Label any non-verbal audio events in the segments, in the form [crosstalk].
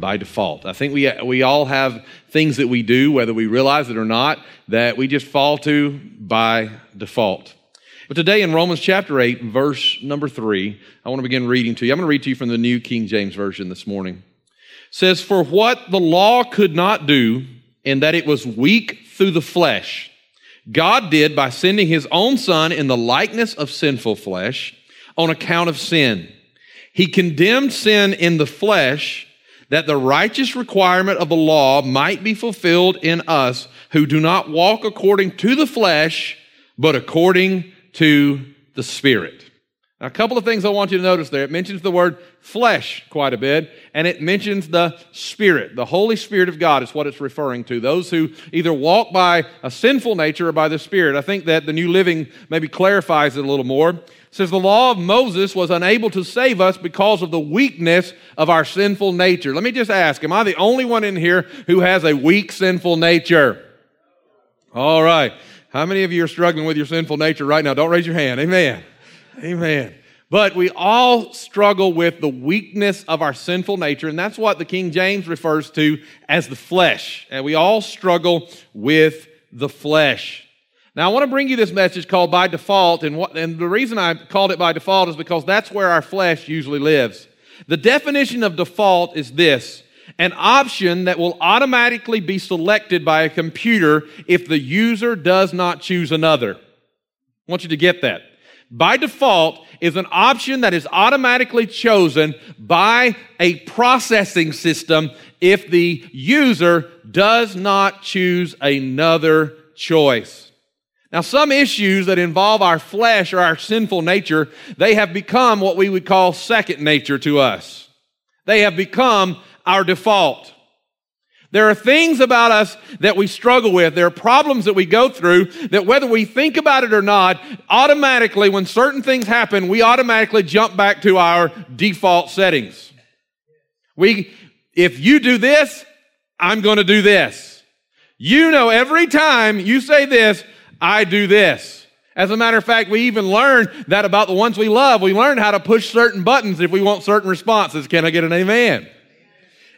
by default. I think we, we all have things that we do, whether we realize it or not, that we just fall to by default. But today in Romans chapter 8, verse number 3, I want to begin reading to you. I'm going to read to you from the New King James Version this morning. It says, For what the law could not do, in that it was weak through the flesh, God did by sending his own Son in the likeness of sinful flesh on account of sin. He condemned sin in the flesh that the righteous requirement of the law might be fulfilled in us who do not walk according to the flesh, but according to the Spirit. Now, a couple of things I want you to notice there. It mentions the word flesh quite a bit, and it mentions the Spirit. The Holy Spirit of God is what it's referring to. Those who either walk by a sinful nature or by the Spirit. I think that the New Living maybe clarifies it a little more says the law of Moses was unable to save us because of the weakness of our sinful nature. Let me just ask, am I the only one in here who has a weak sinful nature? All right. How many of you are struggling with your sinful nature right now? Don't raise your hand. Amen. Amen. But we all struggle with the weakness of our sinful nature, and that's what the King James refers to as the flesh. And we all struggle with the flesh. Now, I want to bring you this message called By Default, and, what, and the reason I called it By Default is because that's where our flesh usually lives. The definition of default is this an option that will automatically be selected by a computer if the user does not choose another. I want you to get that. By default is an option that is automatically chosen by a processing system if the user does not choose another choice. Now, some issues that involve our flesh or our sinful nature, they have become what we would call second nature to us. They have become our default. There are things about us that we struggle with. There are problems that we go through that whether we think about it or not, automatically, when certain things happen, we automatically jump back to our default settings. We, if you do this, I'm going to do this. You know, every time you say this, I do this. As a matter of fact, we even learn that about the ones we love. We learn how to push certain buttons if we want certain responses. Can I get an amen?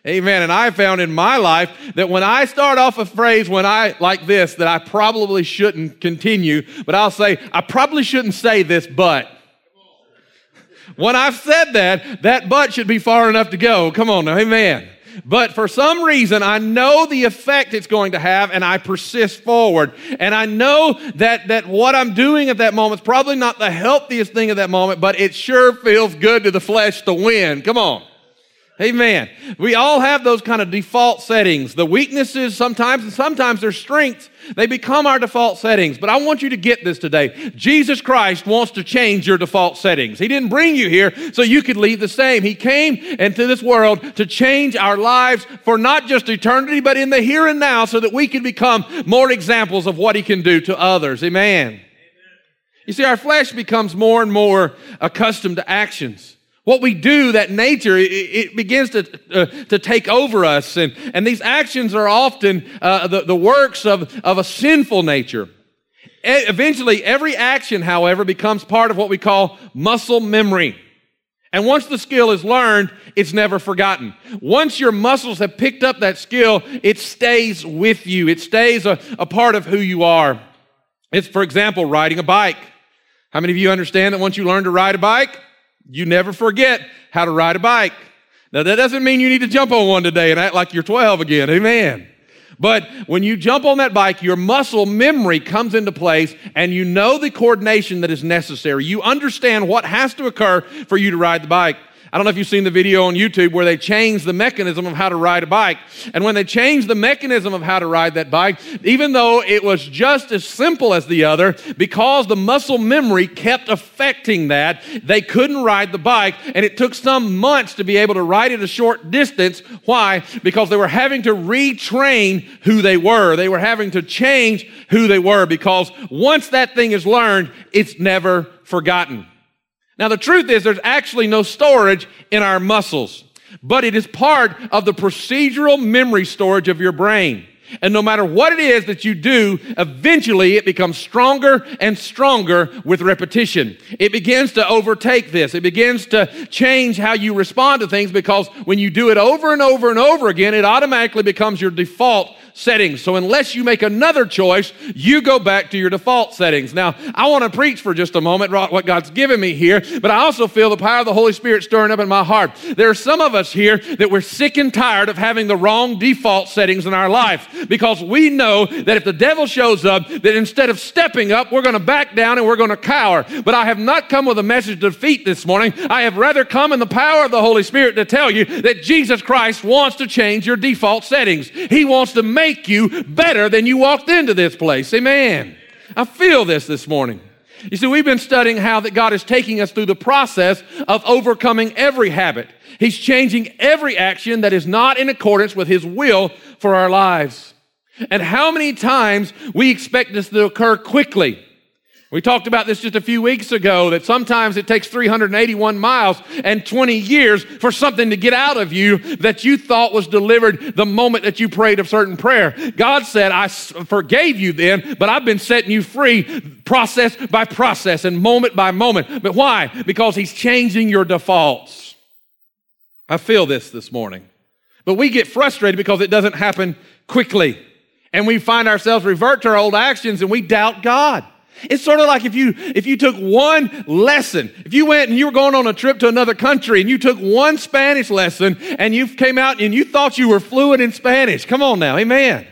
Amen. And I found in my life that when I start off a phrase when I like this, that I probably shouldn't continue, but I'll say, I probably shouldn't say this, but. When I've said that, that but should be far enough to go. Come on now, amen. But for some reason, I know the effect it's going to have and I persist forward. And I know that, that what I'm doing at that moment is probably not the healthiest thing at that moment, but it sure feels good to the flesh to win. Come on. Amen. We all have those kind of default settings. The weaknesses sometimes, and sometimes their strengths, they become our default settings. But I want you to get this today. Jesus Christ wants to change your default settings. He didn't bring you here so you could leave the same. He came into this world to change our lives for not just eternity, but in the here and now so that we can become more examples of what He can do to others. Amen. You see, our flesh becomes more and more accustomed to actions. What we do, that nature, it, it begins to, uh, to take over us. And, and these actions are often uh, the, the works of, of a sinful nature. Eventually, every action, however, becomes part of what we call muscle memory. And once the skill is learned, it's never forgotten. Once your muscles have picked up that skill, it stays with you. It stays a, a part of who you are. It's, for example, riding a bike. How many of you understand that once you learn to ride a bike, you never forget how to ride a bike. Now, that doesn't mean you need to jump on one today and act like you're 12 again. Amen. But when you jump on that bike, your muscle memory comes into place and you know the coordination that is necessary. You understand what has to occur for you to ride the bike. I don't know if you've seen the video on YouTube where they changed the mechanism of how to ride a bike. And when they changed the mechanism of how to ride that bike, even though it was just as simple as the other, because the muscle memory kept affecting that, they couldn't ride the bike. And it took some months to be able to ride it a short distance. Why? Because they were having to retrain who they were. They were having to change who they were because once that thing is learned, it's never forgotten. Now, the truth is, there's actually no storage in our muscles, but it is part of the procedural memory storage of your brain. And no matter what it is that you do, eventually it becomes stronger and stronger with repetition. It begins to overtake this. It begins to change how you respond to things because when you do it over and over and over again, it automatically becomes your default settings. So unless you make another choice, you go back to your default settings. Now, I want to preach for just a moment what God's given me here, but I also feel the power of the Holy Spirit stirring up in my heart. There are some of us here that we're sick and tired of having the wrong default settings in our life because we know that if the devil shows up, that instead of stepping up, we're going to back down and we're going to cower. But I have not come with a message of defeat this morning. I have rather come in the power of the Holy Spirit to tell you that Jesus Christ wants to change your default settings. He wants to make you better than you walked into this place. Amen. I feel this this morning. You see, we've been studying how that God is taking us through the process of overcoming every habit. He's changing every action that is not in accordance with His will for our lives. And how many times we expect this to occur quickly. We talked about this just a few weeks ago that sometimes it takes 381 miles and 20 years for something to get out of you that you thought was delivered the moment that you prayed a certain prayer. God said, I forgave you then, but I've been setting you free process by process and moment by moment. But why? Because He's changing your defaults. I feel this this morning. But we get frustrated because it doesn't happen quickly. And we find ourselves revert to our old actions and we doubt God. It's sort of like if you if you took one lesson, if you went and you were going on a trip to another country and you took one Spanish lesson and you came out and you thought you were fluent in Spanish. Come on now, amen.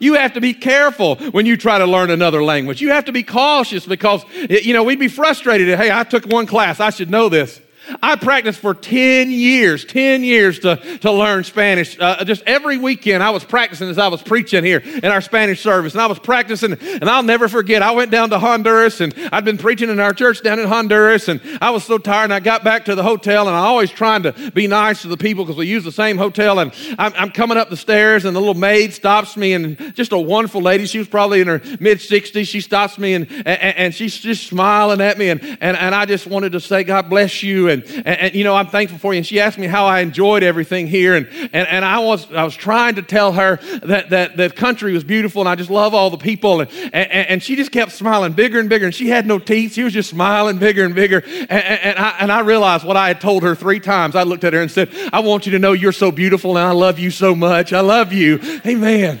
You have to be careful when you try to learn another language. You have to be cautious because you know, we'd be frustrated. Hey, I took one class. I should know this. I practiced for 10 years, 10 years to, to learn Spanish. Uh, just every weekend I was practicing as I was preaching here in our Spanish service. And I was practicing, and I'll never forget, I went down to Honduras and I'd been preaching in our church down in Honduras. And I was so tired, and I got back to the hotel, and I always trying to be nice to the people because we use the same hotel. And I'm, I'm coming up the stairs, and the little maid stops me, and just a wonderful lady. She was probably in her mid 60s. She stops me, and, and, and she's just smiling at me. And, and, and I just wanted to say, God bless you. And and, and, and, you know, I'm thankful for you. And she asked me how I enjoyed everything here. And, and, and I, was, I was trying to tell her that, that the country was beautiful and I just love all the people. And, and, and she just kept smiling bigger and bigger. And she had no teeth. She was just smiling bigger and bigger. And, and, I, and I realized what I had told her three times. I looked at her and said, I want you to know you're so beautiful and I love you so much. I love you. Amen.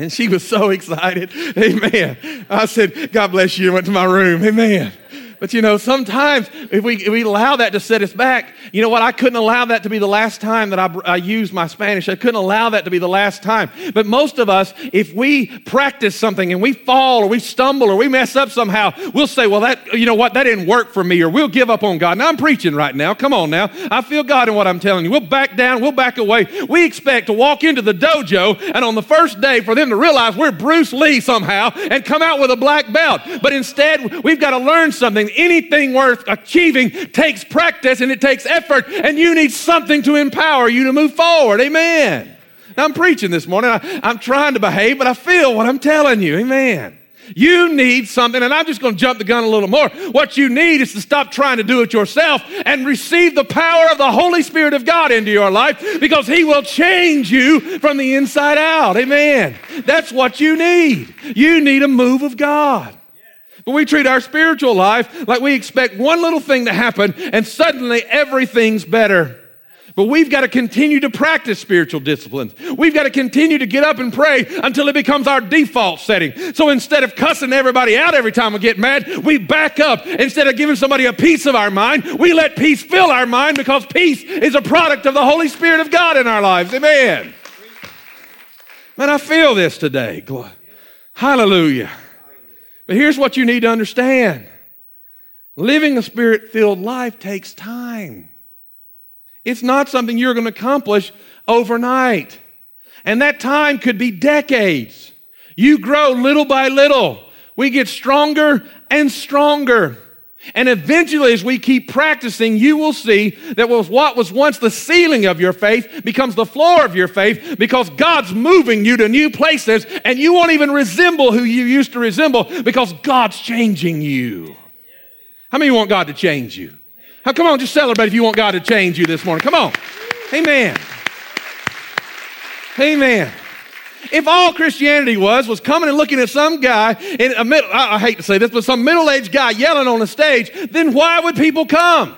And she was so [laughs] excited. Amen. I said, God bless you. I went to my room. Amen. But you know, sometimes if we, if we allow that to set us back, you know what? I couldn't allow that to be the last time that I, I used my Spanish. I couldn't allow that to be the last time. But most of us, if we practice something and we fall or we stumble or we mess up somehow, we'll say, well, that, you know what? That didn't work for me or we'll give up on God. Now I'm preaching right now. Come on now. I feel God in what I'm telling you. We'll back down. We'll back away. We expect to walk into the dojo and on the first day for them to realize we're Bruce Lee somehow and come out with a black belt. But instead, we've got to learn something anything worth achieving takes practice and it takes effort, and you need something to empower you to move forward. Amen. Now, I'm preaching this morning. I, I'm trying to behave, but I feel what I'm telling you. Amen. You need something, and I'm just going to jump the gun a little more. What you need is to stop trying to do it yourself and receive the power of the Holy Spirit of God into your life because He will change you from the inside out. Amen. That's what you need. You need a move of God. But we treat our spiritual life like we expect one little thing to happen and suddenly everything's better. But we've got to continue to practice spiritual disciplines. We've got to continue to get up and pray until it becomes our default setting. So instead of cussing everybody out every time we get mad, we back up. Instead of giving somebody a piece of our mind, we let peace fill our mind because peace is a product of the Holy Spirit of God in our lives. Amen. Man, I feel this today. Hallelujah. But here's what you need to understand living a spirit filled life takes time. It's not something you're going to accomplish overnight. And that time could be decades. You grow little by little. We get stronger and stronger. And eventually, as we keep practicing, you will see that what was once the ceiling of your faith becomes the floor of your faith because God's moving you to new places and you won't even resemble who you used to resemble because God's changing you. How many want God to change you? How, come on, just celebrate if you want God to change you this morning. Come on. Amen. Amen. If all Christianity was, was coming and looking at some guy in a middle, I, I hate to say this, but some middle-aged guy yelling on the stage, then why would people come?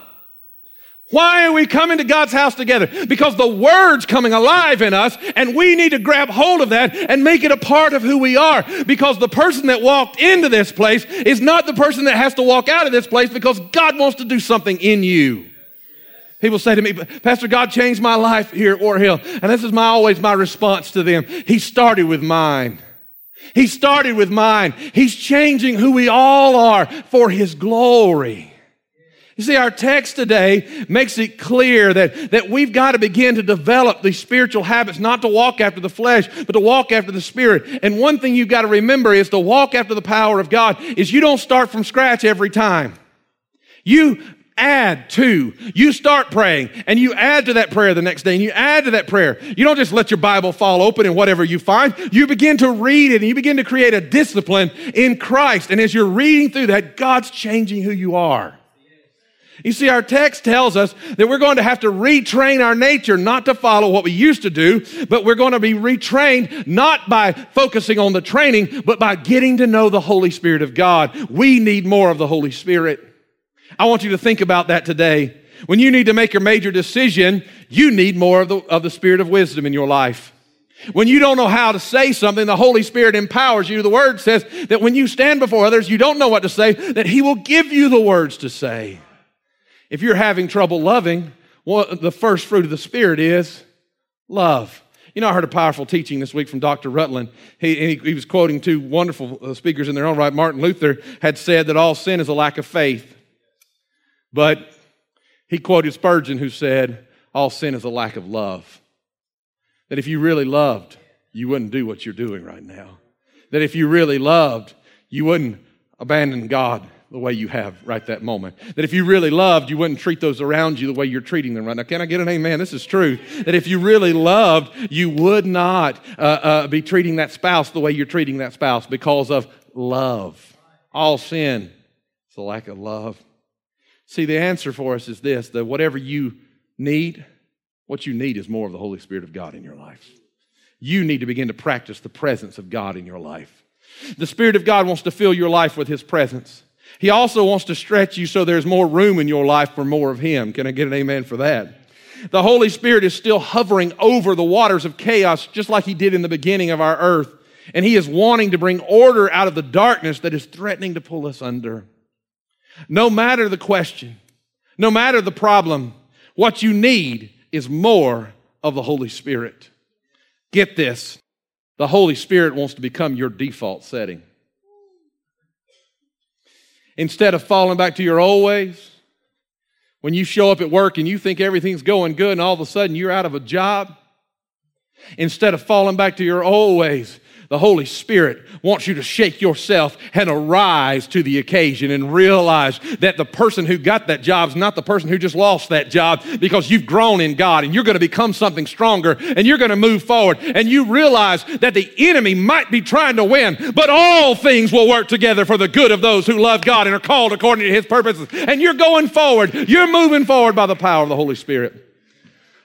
Why are we coming to God's house together? Because the Word's coming alive in us, and we need to grab hold of that and make it a part of who we are. Because the person that walked into this place is not the person that has to walk out of this place because God wants to do something in you. People say to me, Pastor, God changed my life here at War Hill. And this is my, always my response to them. He started with mine. He started with mine. He's changing who we all are for His glory. You see, our text today makes it clear that, that we've got to begin to develop these spiritual habits, not to walk after the flesh, but to walk after the Spirit. And one thing you've got to remember is to walk after the power of God is you don't start from scratch every time. You add to. You start praying and you add to that prayer the next day and you add to that prayer. You don't just let your Bible fall open and whatever you find. You begin to read it and you begin to create a discipline in Christ. And as you're reading through that, God's changing who you are. You see, our text tells us that we're going to have to retrain our nature not to follow what we used to do, but we're going to be retrained not by focusing on the training, but by getting to know the Holy Spirit of God. We need more of the Holy Spirit. I want you to think about that today. When you need to make a major decision, you need more of the, of the spirit of wisdom in your life. When you don't know how to say something, the Holy Spirit empowers you. The Word says that when you stand before others, you don't know what to say, that He will give you the words to say. If you're having trouble loving, well, the first fruit of the Spirit is love. You know, I heard a powerful teaching this week from Dr. Rutland. He, he, he was quoting two wonderful uh, speakers in their own right. Martin Luther had said that all sin is a lack of faith. But he quoted Spurgeon, who said, All sin is a lack of love. That if you really loved, you wouldn't do what you're doing right now. That if you really loved, you wouldn't abandon God the way you have right that moment. That if you really loved, you wouldn't treat those around you the way you're treating them right now. Can I get an amen? This is true. That if you really loved, you would not uh, uh, be treating that spouse the way you're treating that spouse because of love. All sin is a lack of love. See, the answer for us is this that whatever you need, what you need is more of the Holy Spirit of God in your life. You need to begin to practice the presence of God in your life. The Spirit of God wants to fill your life with His presence. He also wants to stretch you so there's more room in your life for more of Him. Can I get an amen for that? The Holy Spirit is still hovering over the waters of chaos, just like He did in the beginning of our earth. And He is wanting to bring order out of the darkness that is threatening to pull us under. No matter the question, no matter the problem, what you need is more of the Holy Spirit. Get this the Holy Spirit wants to become your default setting. Instead of falling back to your old ways, when you show up at work and you think everything's going good and all of a sudden you're out of a job, instead of falling back to your old ways, the Holy Spirit wants you to shake yourself and arise to the occasion and realize that the person who got that job is not the person who just lost that job because you've grown in God and you're going to become something stronger and you're going to move forward. And you realize that the enemy might be trying to win, but all things will work together for the good of those who love God and are called according to his purposes. And you're going forward. You're moving forward by the power of the Holy Spirit.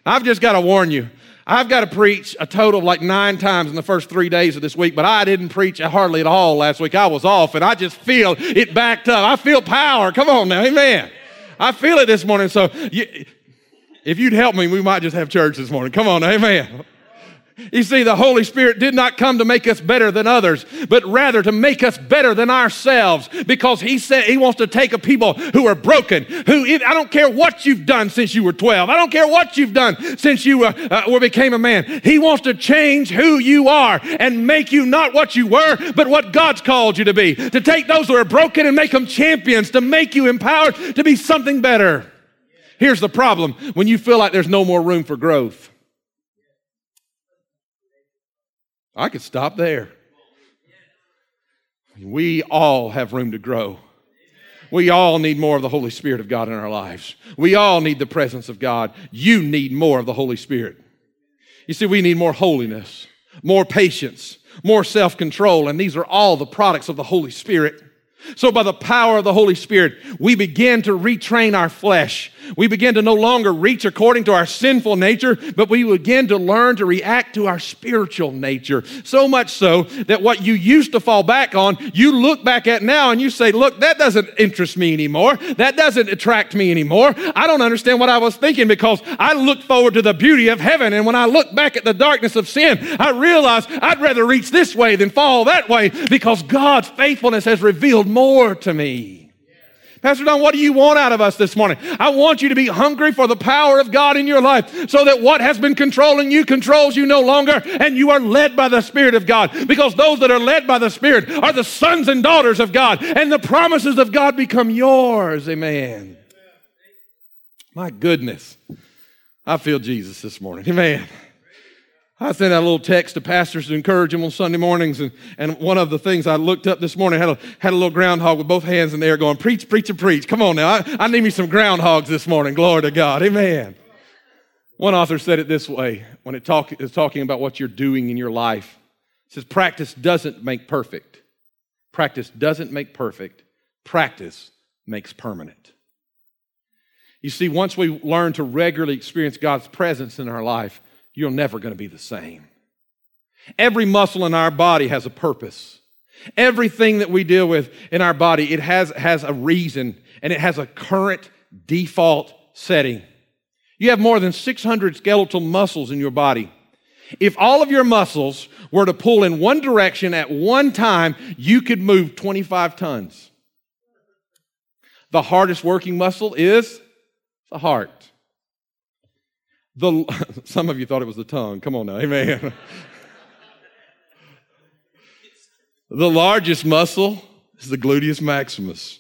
I've just got to warn you I've got to preach a total of like nine times in the first three days of this week, but I didn't preach hardly at all last week. I was off and I just feel it backed up. I feel power. Come on now. Amen. I feel it this morning. So you, if you'd help me, we might just have church this morning. Come on. Amen. You see, the Holy Spirit did not come to make us better than others, but rather to make us better than ourselves because He said He wants to take a people who are broken, who, I don't care what you've done since you were 12, I don't care what you've done since you uh, uh, became a man. He wants to change who you are and make you not what you were, but what God's called you to be. To take those who are broken and make them champions, to make you empowered to be something better. Here's the problem when you feel like there's no more room for growth. I could stop there. We all have room to grow. We all need more of the Holy Spirit of God in our lives. We all need the presence of God. You need more of the Holy Spirit. You see, we need more holiness, more patience, more self control, and these are all the products of the Holy Spirit. So, by the power of the Holy Spirit, we begin to retrain our flesh. We begin to no longer reach according to our sinful nature, but we begin to learn to react to our spiritual nature. So much so that what you used to fall back on, you look back at now and you say, Look, that doesn't interest me anymore. That doesn't attract me anymore. I don't understand what I was thinking because I look forward to the beauty of heaven. And when I look back at the darkness of sin, I realize I'd rather reach this way than fall that way because God's faithfulness has revealed more to me. Pastor Don, what do you want out of us this morning? I want you to be hungry for the power of God in your life so that what has been controlling you controls you no longer and you are led by the Spirit of God. Because those that are led by the Spirit are the sons and daughters of God and the promises of God become yours. Amen. My goodness. I feel Jesus this morning. Amen. I sent out a little text to pastors to encourage them on Sunday mornings, and, and one of the things I looked up this morning had a, had a little groundhog with both hands in the air going, Preach, preach, and preach. Come on now. I, I need me some groundhogs this morning. Glory to God. Amen. One author said it this way when it talk, is talking about what you're doing in your life. It says, Practice doesn't make perfect. Practice doesn't make perfect. Practice makes permanent. You see, once we learn to regularly experience God's presence in our life, you're never going to be the same. Every muscle in our body has a purpose. Everything that we deal with in our body, it has, has a reason and it has a current default setting. You have more than 600 skeletal muscles in your body. If all of your muscles were to pull in one direction at one time, you could move 25 tons. The hardest working muscle is the heart. The, [laughs] some of you thought it was the tongue. Come on now. Amen. [laughs] the largest muscle is the gluteus maximus.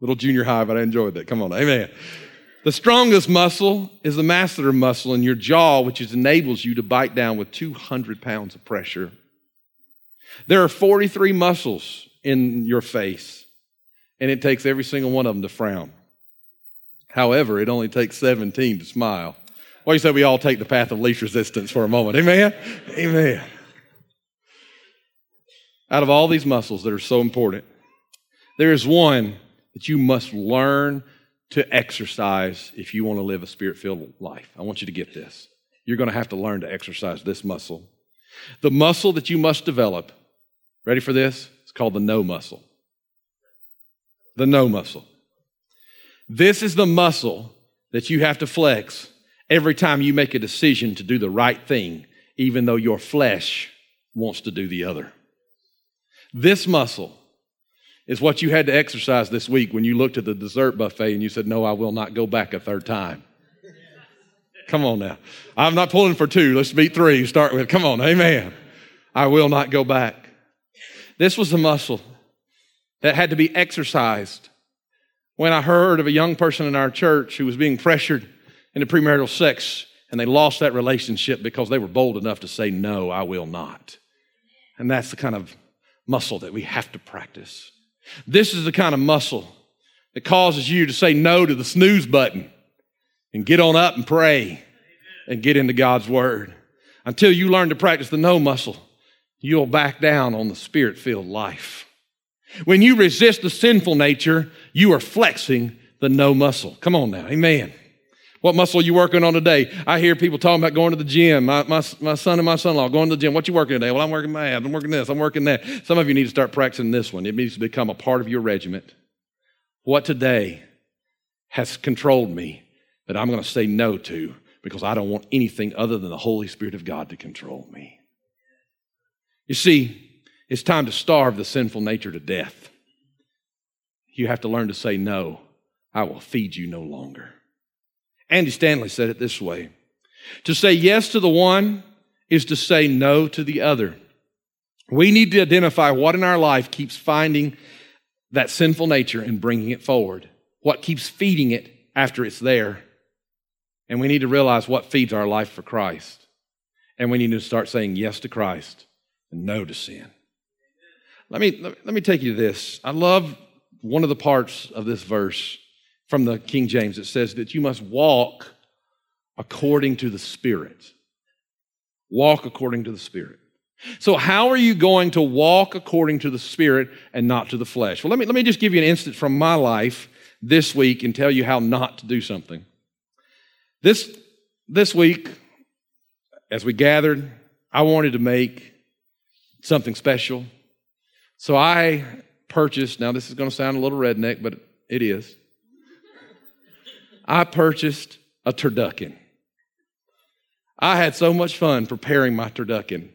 Little junior high, but I enjoyed that. Come on. Amen. The strongest muscle is the masseter muscle in your jaw, which enables you to bite down with 200 pounds of pressure. There are 43 muscles in your face, and it takes every single one of them to frown. However, it only takes 17 to smile. Well, you say we all take the path of least resistance for a moment. Amen? Amen. Out of all these muscles that are so important, there is one that you must learn to exercise if you want to live a spirit filled life. I want you to get this. You're going to have to learn to exercise this muscle. The muscle that you must develop, ready for this? It's called the no muscle. The no muscle. This is the muscle that you have to flex every time you make a decision to do the right thing, even though your flesh wants to do the other. This muscle is what you had to exercise this week when you looked at the dessert buffet and you said, No, I will not go back a third time. Come on now. I'm not pulling for two. Let's beat three. Start with, come on, amen. I will not go back. This was a muscle that had to be exercised. When I heard of a young person in our church who was being pressured into premarital sex and they lost that relationship because they were bold enough to say, No, I will not. And that's the kind of muscle that we have to practice. This is the kind of muscle that causes you to say no to the snooze button and get on up and pray and get into God's Word. Until you learn to practice the no muscle, you'll back down on the spirit filled life. When you resist the sinful nature, you are flexing the no muscle. Come on now, amen. What muscle are you working on today? I hear people talking about going to the gym. My, my, my son and my son-in-law going to the gym. What you working today? Well, I'm working my abs. I'm working this. I'm working that. Some of you need to start practicing this one. It needs to become a part of your regiment. What today has controlled me that I'm going to say no to because I don't want anything other than the Holy Spirit of God to control me. You see, it's time to starve the sinful nature to death. You have to learn to say no. I will feed you no longer. Andy Stanley said it this way To say yes to the one is to say no to the other. We need to identify what in our life keeps finding that sinful nature and bringing it forward, what keeps feeding it after it's there, And we need to realize what feeds our life for Christ. And we need to start saying yes to Christ and no to sin. Let me, let me take you to this. I love one of the parts of this verse from the King James. It says that you must walk according to the Spirit. Walk according to the Spirit. So, how are you going to walk according to the Spirit and not to the flesh? Well, let me, let me just give you an instance from my life this week and tell you how not to do something. This, this week, as we gathered, I wanted to make something special. So I purchased, now this is going to sound a little redneck, but it is. I purchased a turducken. I had so much fun preparing my turducken.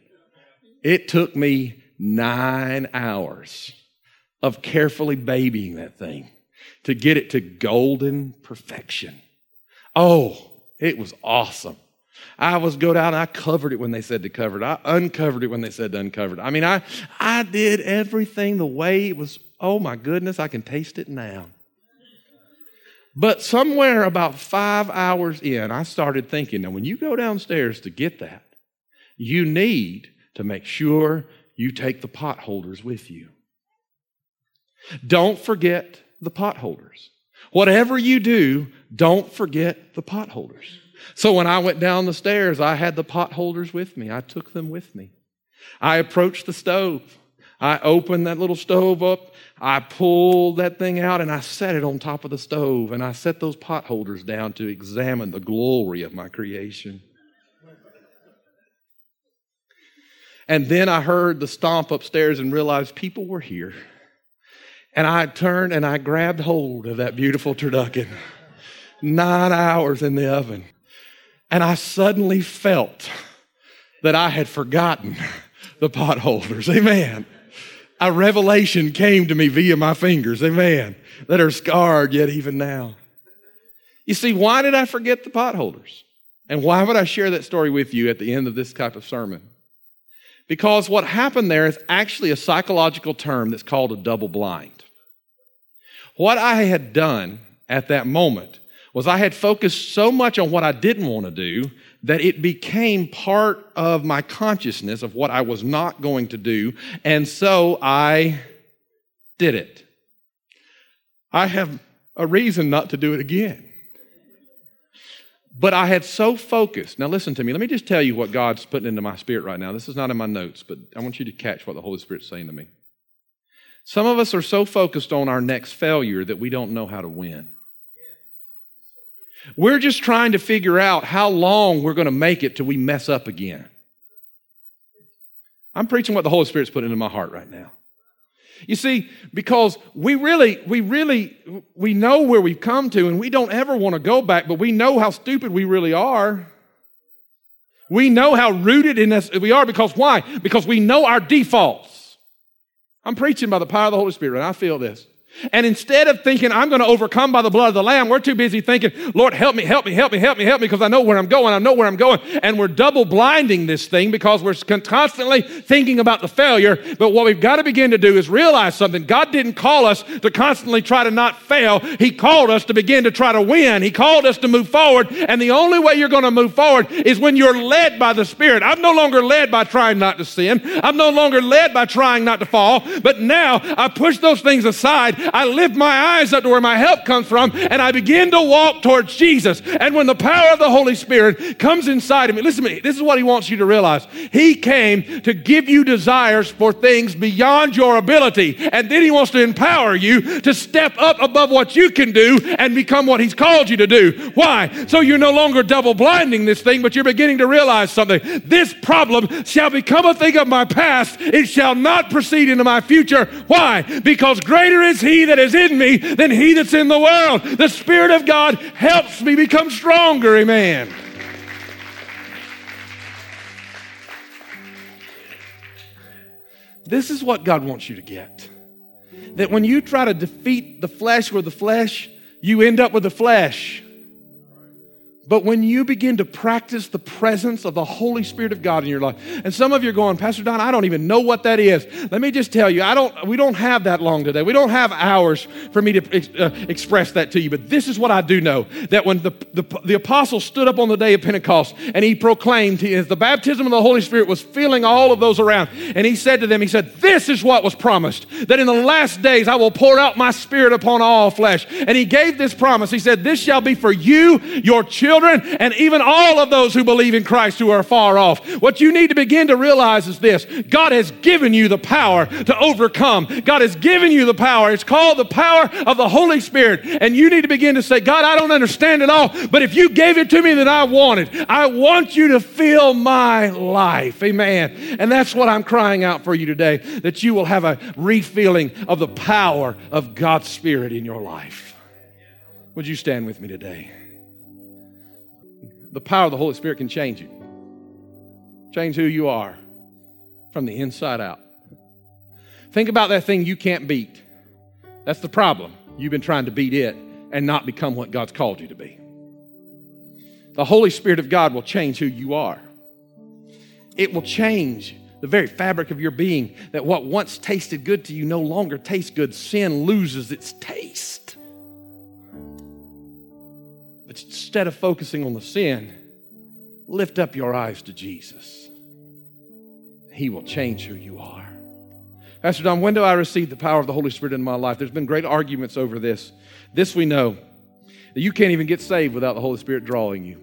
It took me nine hours of carefully babying that thing to get it to golden perfection. Oh, it was awesome. I was go down, I covered it when they said to cover it. I uncovered it when they said to uncover it. I mean, I, I did everything the way it was. Oh my goodness, I can taste it now. But somewhere about five hours in, I started thinking, now when you go downstairs to get that, you need to make sure you take the pot holders with you. Don't forget the pot holders. Whatever you do, don't forget the pot holders. So when I went down the stairs, I had the pot holders with me. I took them with me. I approached the stove. I opened that little stove up. I pulled that thing out and I set it on top of the stove and I set those pot holders down to examine the glory of my creation. And then I heard the stomp upstairs and realized people were here. And I turned and I grabbed hold of that beautiful turducken. Nine hours in the oven. And I suddenly felt that I had forgotten the potholders. Amen. A revelation came to me via my fingers. Amen. That are scarred yet even now. You see, why did I forget the potholders? And why would I share that story with you at the end of this type of sermon? Because what happened there is actually a psychological term that's called a double blind. What I had done at that moment was I had focused so much on what I didn't want to do that it became part of my consciousness of what I was not going to do. And so I did it. I have a reason not to do it again. But I had so focused. Now, listen to me. Let me just tell you what God's putting into my spirit right now. This is not in my notes, but I want you to catch what the Holy Spirit's saying to me. Some of us are so focused on our next failure that we don't know how to win. We're just trying to figure out how long we're going to make it till we mess up again. I'm preaching what the Holy Spirit's put into my heart right now. You see, because we really, we really, we know where we've come to and we don't ever want to go back, but we know how stupid we really are. We know how rooted in us we are because why? Because we know our defaults. I'm preaching by the power of the Holy Spirit and I feel this. And instead of thinking, I'm going to overcome by the blood of the Lamb, we're too busy thinking, Lord, help me, help me, help me, help me, help me, because I know where I'm going, I know where I'm going. And we're double blinding this thing because we're constantly thinking about the failure. But what we've got to begin to do is realize something. God didn't call us to constantly try to not fail, He called us to begin to try to win. He called us to move forward. And the only way you're going to move forward is when you're led by the Spirit. I'm no longer led by trying not to sin, I'm no longer led by trying not to fall, but now I push those things aside I lift my eyes up to where my help comes from and I begin to walk towards Jesus. And when the power of the Holy Spirit comes inside of me, listen to me, this is what He wants you to realize. He came to give you desires for things beyond your ability. And then He wants to empower you to step up above what you can do and become what He's called you to do. Why? So you're no longer double blinding this thing, but you're beginning to realize something. This problem shall become a thing of my past, it shall not proceed into my future. Why? Because greater is He that is in me than he that's in the world. The Spirit of God helps me become stronger. Amen. This is what God wants you to get. That when you try to defeat the flesh with the flesh, you end up with the flesh. But when you begin to practice the presence of the Holy Spirit of God in your life, and some of you are going, Pastor Don, I don't even know what that is. Let me just tell you, I don't. We don't have that long today. We don't have hours for me to uh, express that to you. But this is what I do know: that when the, the the apostle stood up on the day of Pentecost and he proclaimed, he, the baptism of the Holy Spirit was filling all of those around, and he said to them, he said, "This is what was promised: that in the last days I will pour out my Spirit upon all flesh." And he gave this promise. He said, "This shall be for you, your children." Children, and even all of those who believe in Christ who are far off. What you need to begin to realize is this God has given you the power to overcome. God has given you the power. It's called the power of the Holy Spirit. And you need to begin to say, God, I don't understand it all, but if you gave it to me that I wanted, I want you to fill my life. Amen. And that's what I'm crying out for you today that you will have a refilling of the power of God's Spirit in your life. Would you stand with me today? The power of the Holy Spirit can change you, change who you are from the inside out. Think about that thing you can't beat. That's the problem. You've been trying to beat it and not become what God's called you to be. The Holy Spirit of God will change who you are. It will change the very fabric of your being that what once tasted good to you no longer tastes good. Sin loses its taste. Instead of focusing on the sin, lift up your eyes to Jesus. He will change who you are. Pastor Don, when do I receive the power of the Holy Spirit in my life? There's been great arguments over this. This we know that you can't even get saved without the Holy Spirit drawing you.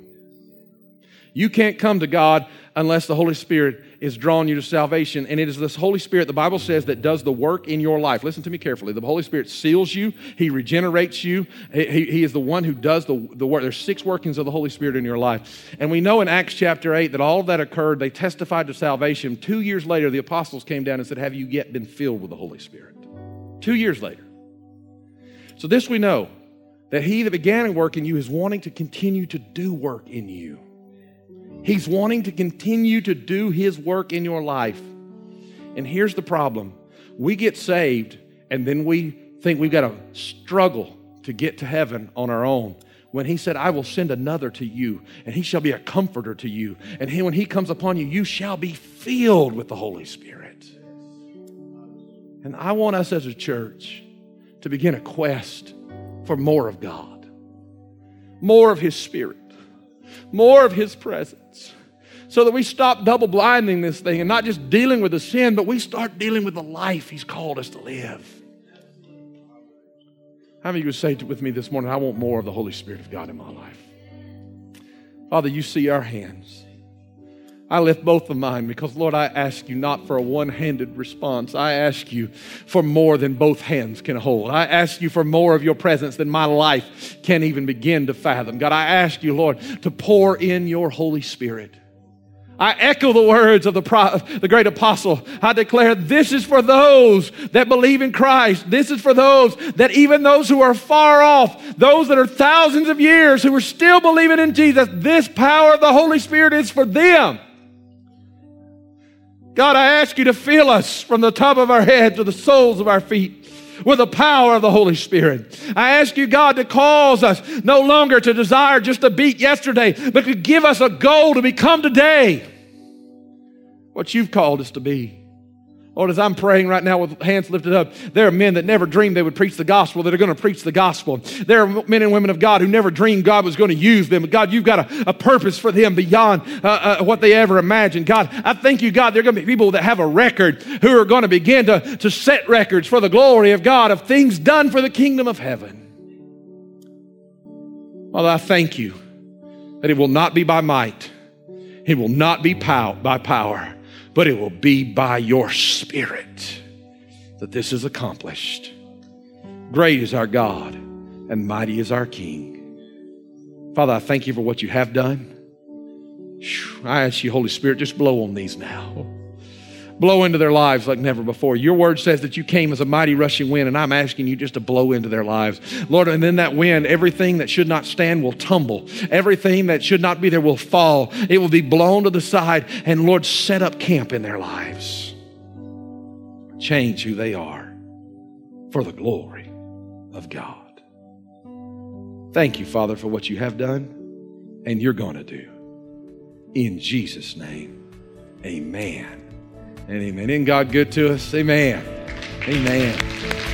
You can't come to God unless the Holy Spirit is drawing you to salvation. And it is this Holy Spirit, the Bible says, that does the work in your life. Listen to me carefully. The Holy Spirit seals you, He regenerates you. He, he is the one who does the, the work. There's six workings of the Holy Spirit in your life. And we know in Acts chapter 8 that all of that occurred. They testified to salvation. Two years later, the apostles came down and said, Have you yet been filled with the Holy Spirit? Two years later. So, this we know that He that began a work in you is wanting to continue to do work in you. He's wanting to continue to do His work in your life. And here's the problem we get saved, and then we think we've got to struggle to get to heaven on our own. When he said, I will send another to you, and he shall be a comforter to you. And he, when he comes upon you, you shall be filled with the Holy Spirit. And I want us as a church to begin a quest for more of God, more of His Spirit, more of His presence, so that we stop double blinding this thing and not just dealing with the sin, but we start dealing with the life He's called us to live. How many of you would say with me this morning, I want more of the Holy Spirit of God in my life? Father, you see our hands. I lift both of mine because, Lord, I ask you not for a one handed response. I ask you for more than both hands can hold. I ask you for more of your presence than my life can even begin to fathom. God, I ask you, Lord, to pour in your Holy Spirit. I echo the words of the, the great apostle. I declare this is for those that believe in Christ. This is for those that even those who are far off, those that are thousands of years who are still believing in Jesus, this power of the Holy Spirit is for them. God, I ask you to fill us from the top of our head to the soles of our feet with the power of the Holy Spirit. I ask you, God, to cause us no longer to desire just to beat yesterday, but to give us a goal to become today what you've called us to be. Lord, as I'm praying right now with hands lifted up, there are men that never dreamed they would preach the gospel that are going to preach the gospel. There are men and women of God who never dreamed God was going to use them. God, you've got a, a purpose for them beyond uh, uh, what they ever imagined. God, I thank you, God, there are going to be people that have a record who are going to begin to, to set records for the glory of God of things done for the kingdom of heaven. Father, I thank you that it will not be by might, it will not be pow- by power but it will be by your Spirit that this is accomplished. Great is our God, and mighty is our King. Father, I thank you for what you have done. I ask you, Holy Spirit, just blow on these now blow into their lives like never before. Your word says that you came as a mighty rushing wind, and I'm asking you just to blow into their lives. Lord, and in that wind, everything that should not stand will tumble. Everything that should not be there will fall. It will be blown to the side, and Lord, set up camp in their lives. Change who they are for the glory of God. Thank you, Father, for what you have done and you're going to do. In Jesus' name, amen. Amen. Isn't God good to us? Amen. Amen.